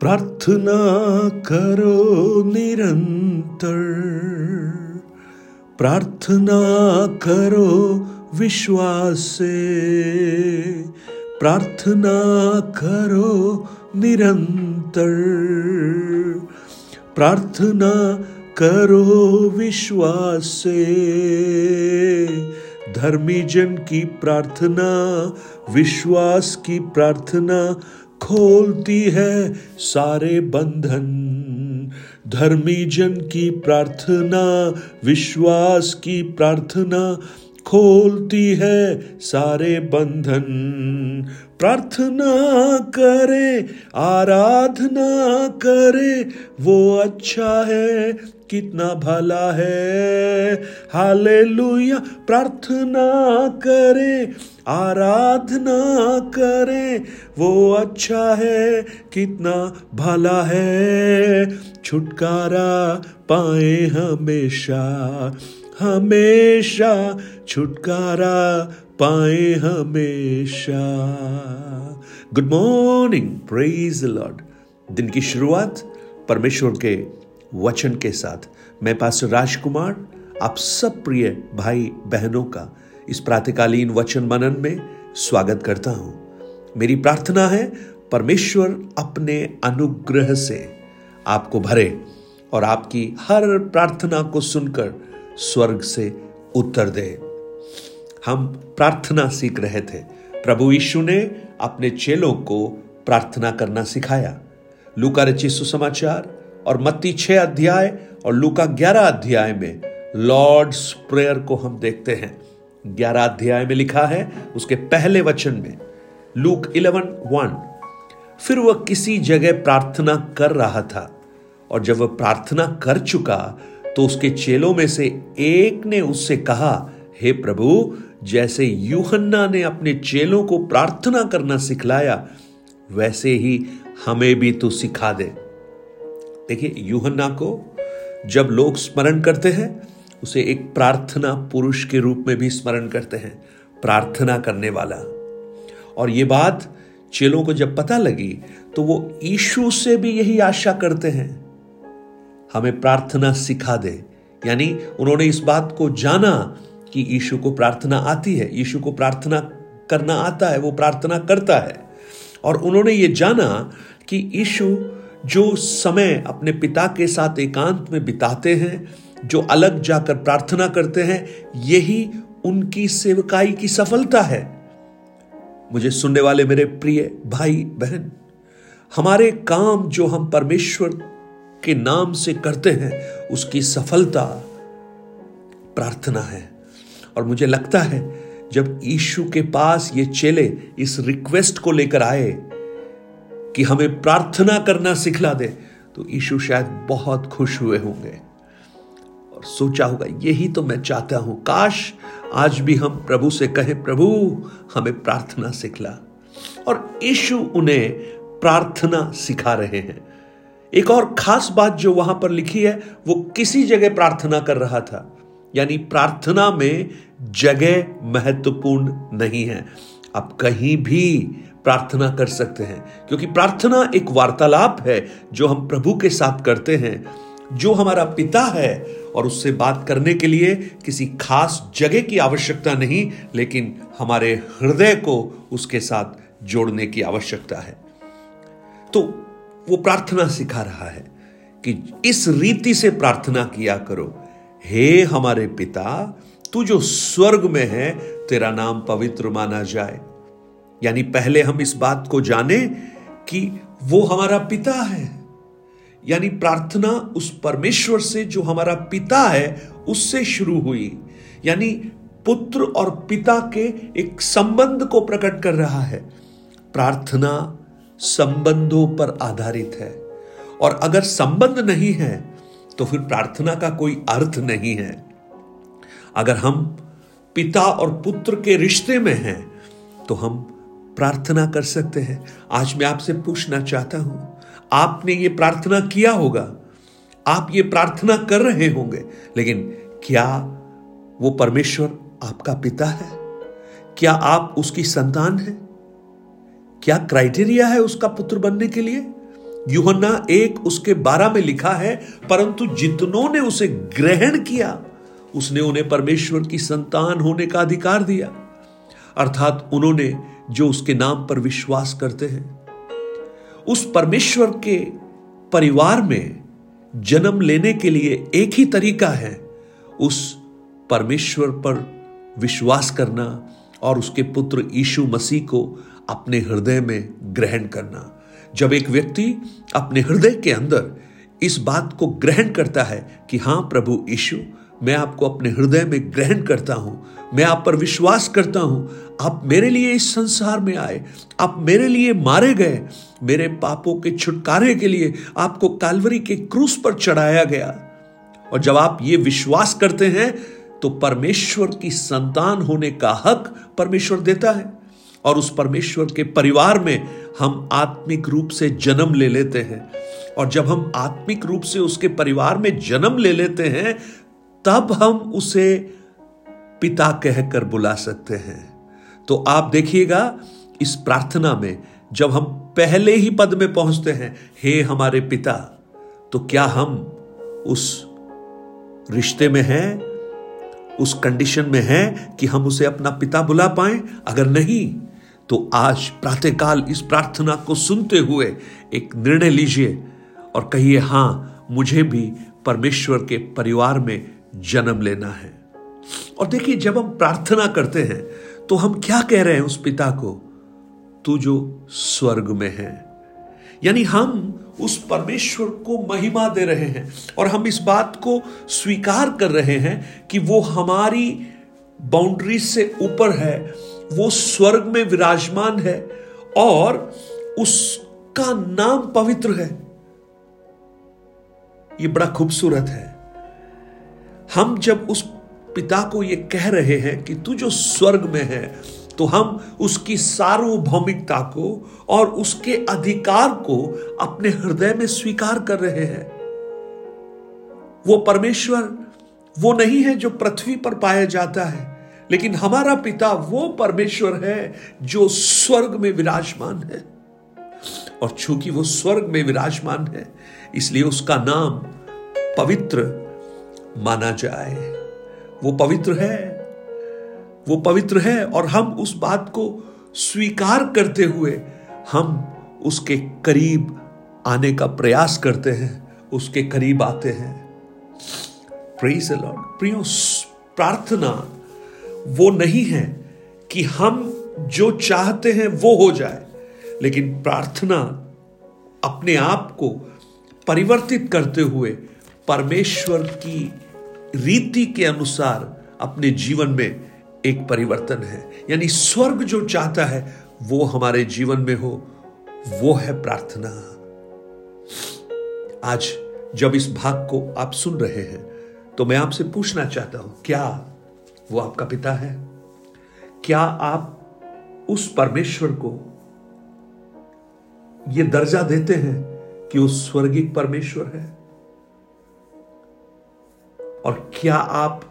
प्रार्थना करो निरंतर। प्रार्थना करो विश्वास। से प्रार्थना करो निरंतर। प्रार्थना करो विश्वास। से धर्मी जन की प्रार्थना, विश्वास की प्रार्थना खोलती है सारे बंधन। धर्मी जन की प्रार्थना, विश्वास की प्रार्थना खोलती है सारे बंधन। प्रार्थना करे, आराधना करे, वो अच्छा है, कितना भला है। हालेलुया, प्रार्थना करे, आराधना करे, वो अच्छा है, कितना भला है। छुटकारा पाए हमेशा हमेशा छुटकारा पाए हमेशा। गुड मॉर्निंग प्रेज लॉर्ड दिन की शुरुआत परमेश्वर के वचन के साथ। मैं पास राजकुमार, आप सब प्रिय भाई बहनों का इस प्रातकालीन वचन मनन में स्वागत करता हूँ। मेरी प्रार्थना है परमेश्वर अपने अनुग्रह से आपको भरे और आपकी हर प्रार्थना को सुनकर स्वर्ग से उत्तर दे। हम प्रार्थना सीख रहे थे। प्रभु यीशु ने अपने चेलों को प्रार्थना करना सिखाया। लूका रची सुसमाचार और मत्ती छह अध्याय और लूका ग्यारह अध्याय में लॉर्ड्स प्रेयर को हम देखते हैं। ग्यारह अध्याय में लिखा है, उसके पहले वचन में, लूक इलेवन वन, फिर वह किसी जगह प्रार्थना कर रहा था और जब वह प्रार्थना कर चुका तो उसके चेलों में से एक ने उससे कहा, हे प्रभु जैसे यूहन्ना ने अपने चेलों को प्रार्थना करना सिखलाया, वैसे ही हमें भी तू सिखा दे। देखिए, यूहन्ना को जब लोग स्मरण करते हैं, उसे एक प्रार्थना पुरुष के रूप में भी स्मरण करते हैं, प्रार्थना करने वाला। और ये बात चेलों को जब पता लगी तो वो ईशु से भी यही आशा करते हैं, हमें प्रार्थना सिखा दे। यानी उन्होंने इस बात को जाना कि यीशु को प्रार्थना आती है, यीशु को प्रार्थना करना आता है, वो प्रार्थना करता है। और उन्होंने ये जाना कि यीशु जो समय अपने पिता के साथ एकांत में बिताते हैं, जो अलग जाकर प्रार्थना करते हैं, यही उनकी सेवकाई की सफलता है। मुझे सुनने वाले मेरे प्रिय भाई, बहन, हमारे काम जो हम परमेश्वर के नाम से करते हैं, उसकी सफलता प्रार्थना है। और मुझे लगता है, जब ईशु के पास ये चेले इस रिक्वेस्ट को लेकर आए कि हमें प्रार्थना करना सिखला दे तो ईशु शायद बहुत खुश हुए होंगे। और सोचा होगा, यही तो मैं चाहता हूँ। काश आज भी हम प्रभु से कहें, प्रभु, हमें प्रार्थना सिखला। और ईशु उन्हें प्रार्थना सिखा रहे हैं। एक और खास बात जो वहाँ पर लिखी है, वो किसी जगह प्रार्थना कर रहा था। यानी प्रार्थना में जगह महत्वपूर्ण नहीं है। आप कहीं भी प्रार्थना कर सकते हैं, क्योंकि प्रार्थना एक वार्तालाप है जो हम प्रभु के साथ करते हैं, जो हमारा पिता है, और उससे बात करने के लिए किसी खास जगह की आवश्यकता नहीं, लेकिन हमारे हृदय को उसके साथ जोड़ने की आवश्यकता है। तो वो प्रार्थना सिखा रहा है कि इस रीति से प्रार्थना किया करो हे हमारे पिता, तू जो स्वर्ग में है, तेरा नाम पवित्र माना जाए। यानी पहले हम इस बात को जाने कि वो हमारा पिता है। यानी प्रार्थना उस परमेश्वर से जो हमारा पिता है, उससे शुरू हुई। यानी पुत्र और पिता के एक संबंध को प्रकट कर रहा है। प्रार्थना संबंधों पर आधारित है। और अगर संबंध नहीं है तो फिर प्रार्थना का कोई अर्थ नहीं है। अगर हम पिता और पुत्र के रिश्ते में हैं तो हम प्रार्थना कर सकते हैं। आज मैं आपसे पूछना चाहता हूँ, आपने ये प्रार्थना किया होगा? आप ये प्रार्थना कर रहे होंगे, लेकिन क्या वो परमेश्वर आपका पिता है? क्या आप उसकी संतान हैं? क्या क्राइटेरिया है उसका पुत्र बनने के लिए? युहन्ना एक उसके बारह में लिखा है, परंतु जितनों ने उसे ग्रहण किया, उसने उन्हें परमेश्वर की संतान होने का अधिकार दिया। अर्थात उन्होंने जो उसके नाम पर विश्वास करते हैं, उस परमेश्वर के परिवार में जन्म लेने के लिए एक ही तरीका है, उस परमेश्वर पर विश्वास करना और उसके पुत्र यीशु मसीह को अपने हृदय में ग्रहण करना। जब एक व्यक्ति अपने हृदय के अंदर इस बात को ग्रहण करता है कि हाँ, प्रभु यीशु, मैं आपको अपने हृदय में ग्रहण करता हूँ, मैं आप पर विश्वास करता हूँ, आप मेरे लिए इस संसार में आए, आप मेरे लिए मारे गए, मेरे पापों के छुटकारे के लिए आपको कालवरी के क्रूस पर चढ़ाया गया। और जब आप ये विश्वास करते हैं तो परमेश्वर की संतान होने का हक परमेश्वर देता है। और उस परमेश्वर के परिवार में हम आत्मिक रूप से जन्म ले लेते हैं। और जब हम आत्मिक रूप से उसके परिवार में जन्म ले लेते हैं, तब हम उसे पिता कहकर बुला सकते हैं। तो आप देखिएगा, इस प्रार्थना में जब हम पहले ही पद में पहुँचते हैं, हे हमारे पिता तो क्या हम उस रिश्ते में हैं, उस कंडीशन में हैं कि हम उसे अपना पिता बुला पाए? अगर नहीं तो आज प्रातःकाल इस प्रार्थना को सुनते हुए एक निर्णय लीजिए और कहिए, हाँ, मुझे भी परमेश्वर के परिवार में जन्म लेना है। और देखिए, जब हम प्रार्थना करते हैं तो हम क्या कह रहे हैं उस पिता को? तू जो स्वर्ग में है। यानी हम उस परमेश्वर को महिमा दे रहे हैं और हम इस बात को स्वीकार कर रहे हैं कि वो हमारी बाउंड्री से ऊपर है वो स्वर्ग में विराजमान है और उसका नाम पवित्र है। ये बड़ा खूबसूरत है। हम जब उस पिता को ये कह रहे हैं कि तू जो स्वर्ग में है तो हम उसकी सार्वभौमिकता को और उसके अधिकार को अपने हृदय में स्वीकार कर रहे हैं। वो परमेश्वर वो नहीं है जो पृथ्वी पर पाया जाता है। लेकिन हमारा पिता वो परमेश्वर है जो स्वर्ग में विराजमान है। और चूँकि वो स्वर्ग में विराजमान है, इसलिए उसका नाम पवित्र माना जाए। वो पवित्र है। वो पवित्र है और हम उस बात को स्वीकार करते हुए हम उसके करीब आने का प्रयास करते हैं, उसके करीब आते हैं। प्रियो, प्रार्थना वो नहीं है कि हम जो चाहते हैं वो हो जाए, लेकिन प्रार्थना अपने आप को परिवर्तित करते हुए परमेश्वर की रीति के अनुसार अपने जीवन में एक परिवर्तन है। यानी स्वर्ग जो चाहता है, वो हमारे जीवन में हो, वो है प्रार्थना। आज जब इस भाग को आप सुन रहे हैं तो मैं आपसे पूछना चाहता हूँ, क्या वो आपका पिता है। क्या आप उस परमेश्वर को यह दर्जा देते हैं कि वो स्वर्गिक परमेश्वर है? और क्या आप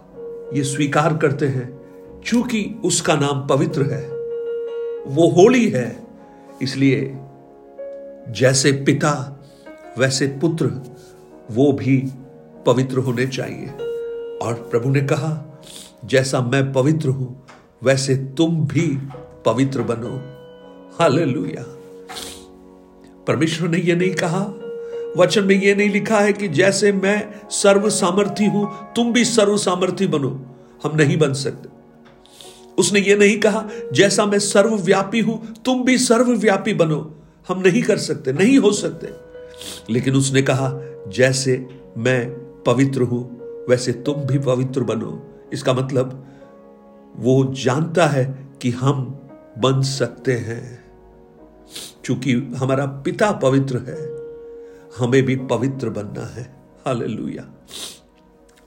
ये स्वीकार करते हैं, चूँकि उसका नाम पवित्र है, वो होली है, इसलिए जैसे पिता, वैसे पुत्र, वो भी पवित्र होने चाहिए। और प्रभु ने कहा जैसा मैं पवित्र हूँ, वैसे तुम भी पवित्र बनो। हालेलुया। परमेश्वर ने यह नहीं कहा, वचन में यह नहीं लिखा है कि जैसे मैं सर्व सामर्थी हूँ, तुम भी सर्व सामर्थी बनो। हम नहीं बन सकते। उसने ये नहीं कहा, जैसा मैं सर्वव्यापी हूँ, तुम भी सर्वव्यापी बनो। हम नहीं कर सकते, नहीं हो सकते। लेकिन उसने कहा, जैसे मैं पवित्र हूँ, वैसे तुम भी पवित्र बनो। इसका मतलब वो जानता है कि हम बन सकते हैं। क्योंकि हमारा पिता पवित्र है, हमें भी पवित्र बनना है। हालेलुया।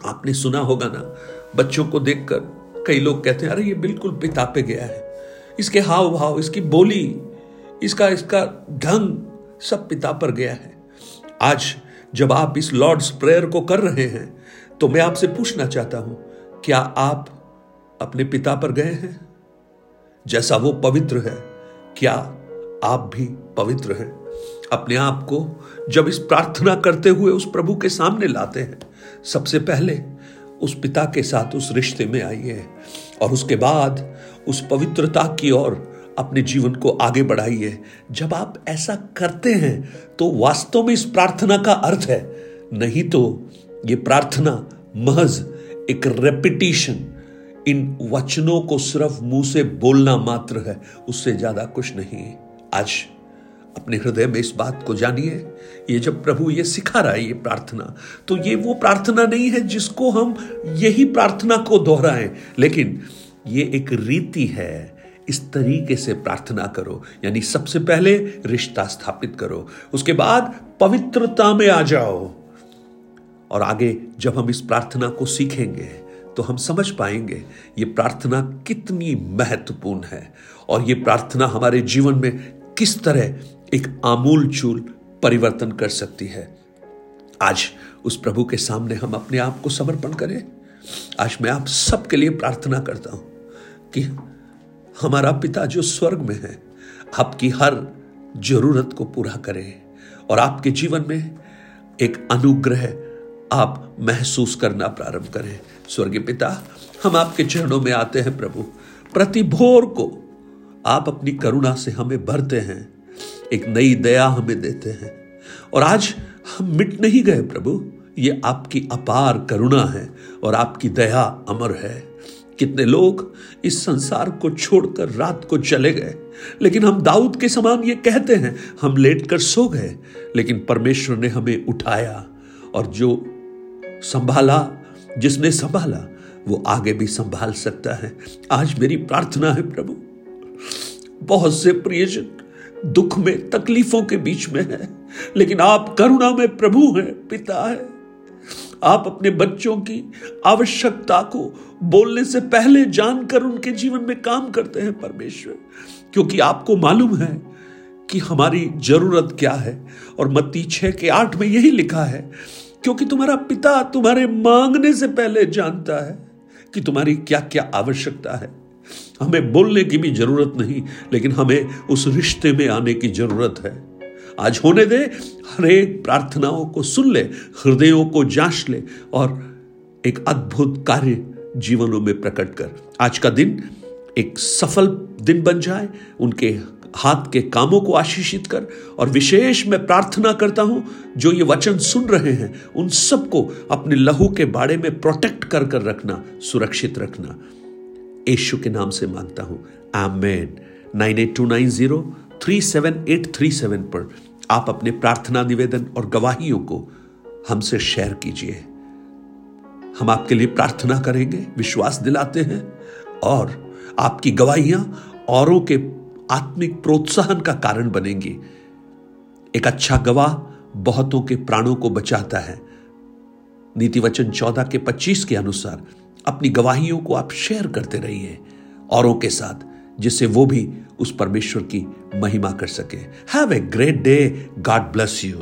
आपने सुना होगा ना, बच्चों को देखकर कई लोग कहते हैं, अरे, ये बिल्कुल पिता पे गया है। इसके हाव भाव इसकी बोली, इसका इसका ढंग सब पिता पर गया है। आज जब आप इस लॉर्ड्स प्रेयर को कर रहे हैं तो मैं आपसे पूछना चाहता हूँ क्या आप अपने पिता पर गए हैं? जैसा वो पवित्र है, क्या आप भी पवित्र हैं? अपने आप को जब इस प्रार्थना करते हुए उस प्रभु के सामने लाते हैं, सबसे पहले उस पिता के साथ उस रिश्ते में आइए और उसके बाद उस पवित्रता की ओर अपने जीवन को आगे बढ़ाइए। जब आप ऐसा करते हैं तो वास्तव में इस प्रार्थना का अर्थ है, नहीं तो ये प्रार्थना महज एक रेपिटेशन इन वचनों को सिर्फ़ मुँह से बोलना मात्र है, उससे ज़्यादा कुछ नहीं। आज अपने हृदय में इस बात को जानिए, ये जब प्रभु ये सिखा रहा है ये प्रार्थना तो ये वो प्रार्थना नहीं है जिसको हम यही प्रार्थना को दोहराएँ। लेकिन ये एक रीति है, इस तरीके से प्रार्थना करो। यानी सबसे पहले रिश्ता स्थापित करो, उसके बाद पवित्रता में आ जाओ। और आगे जब हम इस प्रार्थना को सीखेंगे तो हम समझ पाएँगे ये प्रार्थना कितनी महत्वपूर्ण है। और ये प्रार्थना हमारे जीवन में किस तरह एक आमूल चूल परिवर्तन कर सकती है। आज उस प्रभु के सामने हम अपने आप को समर्पण करें। आज मैं आप सबके लिए प्रार्थना करता हूँ कि हमारा पिता जो स्वर्ग में है, आपकी हर ज़रूरत को पूरा करे। और आपके जीवन में एक अनुग्रह आप महसूस करना प्रारंभ करें। स्वर्गीय पिता, हम आपके चरणों में आते हैं प्रभु। प्रति भोर को आप अपनी करुणा से हमें भरते हैं। एक नई दया हमें देते हैं। और आज हम मिट नहीं गए प्रभु। ये आपकी अपार करुणा है और आपकी दया अमर है। कितने लोग इस संसार को छोड़कर रात को चले गए। लेकिन हम दाऊद के समान ये कहते हैं, हम लेट कर सो गए। लेकिन परमेश्वर ने हमें उठाया और जो संभाला, जिसने संभाला, वो आगे भी संभाल सकता है। आज मेरी प्रार्थना है प्रभु। बहुत से प्रियजन दुख में, तकलीफों के बीच में है, लेकिन आप करुणा में प्रभु हैं, पिता है। आप अपने बच्चों की आवश्यकता को बोलने से पहले जानकर उनके जीवन में काम करते हैं परमेश्वर, क्योंकि आपको मालूम है कि हमारी ज़रूरत क्या है, और मत्ती छह के आठ में यही लिखा है क्योंकि तुम्हारा पिता तुम्हारे मांगने से पहले जानता है कि तुम्हारी क्या क्या आवश्यकता है। हमें बोलने की भी ज़रूरत नहीं, लेकिन हमें उस रिश्ते में आने की ज़रूरत है। आज होने दे हर एक प्रार्थनाओं को सुन ले, हृदयों को जाँच ले और एक अद्भुत कार्य जीवनों में प्रकट कर। आज का दिन एक सफल दिन बन जाए, उनके हाथ के कामों को आशीषित कर और विशेष मैं प्रार्थना करता हूँ, जो ये वचन सुन रहे हैं, उन सबको अपने लहू के बाड़े में प्रोटेक्ट कर कर रखना, सुरक्षित रखना। यशु के नाम से माँगता हूँ। Amen nine eight two nine zero three seven eight three seven पर आप अपने प्रार्थना निवेदन और गवाहियों को हमसे शेयर कीजिए। हम आपके लिए प्रार्थना करेंगे, विश्वास दिलाते हैं और आपकी गवाहियाँ औरों के आत्मिक प्रोत्साहन का कारण बनेंगे। एक अच्छा गवाह बहुतों के प्राणों को बचाता है। नीति वचन चौदह के पच्चीस के अनुसार अपनी गवाहियों को आप शेयर करते रहिए, औरों के साथ, जिससे वो भी उस परमेश्वर की महिमा कर सके। Have a great day God bless you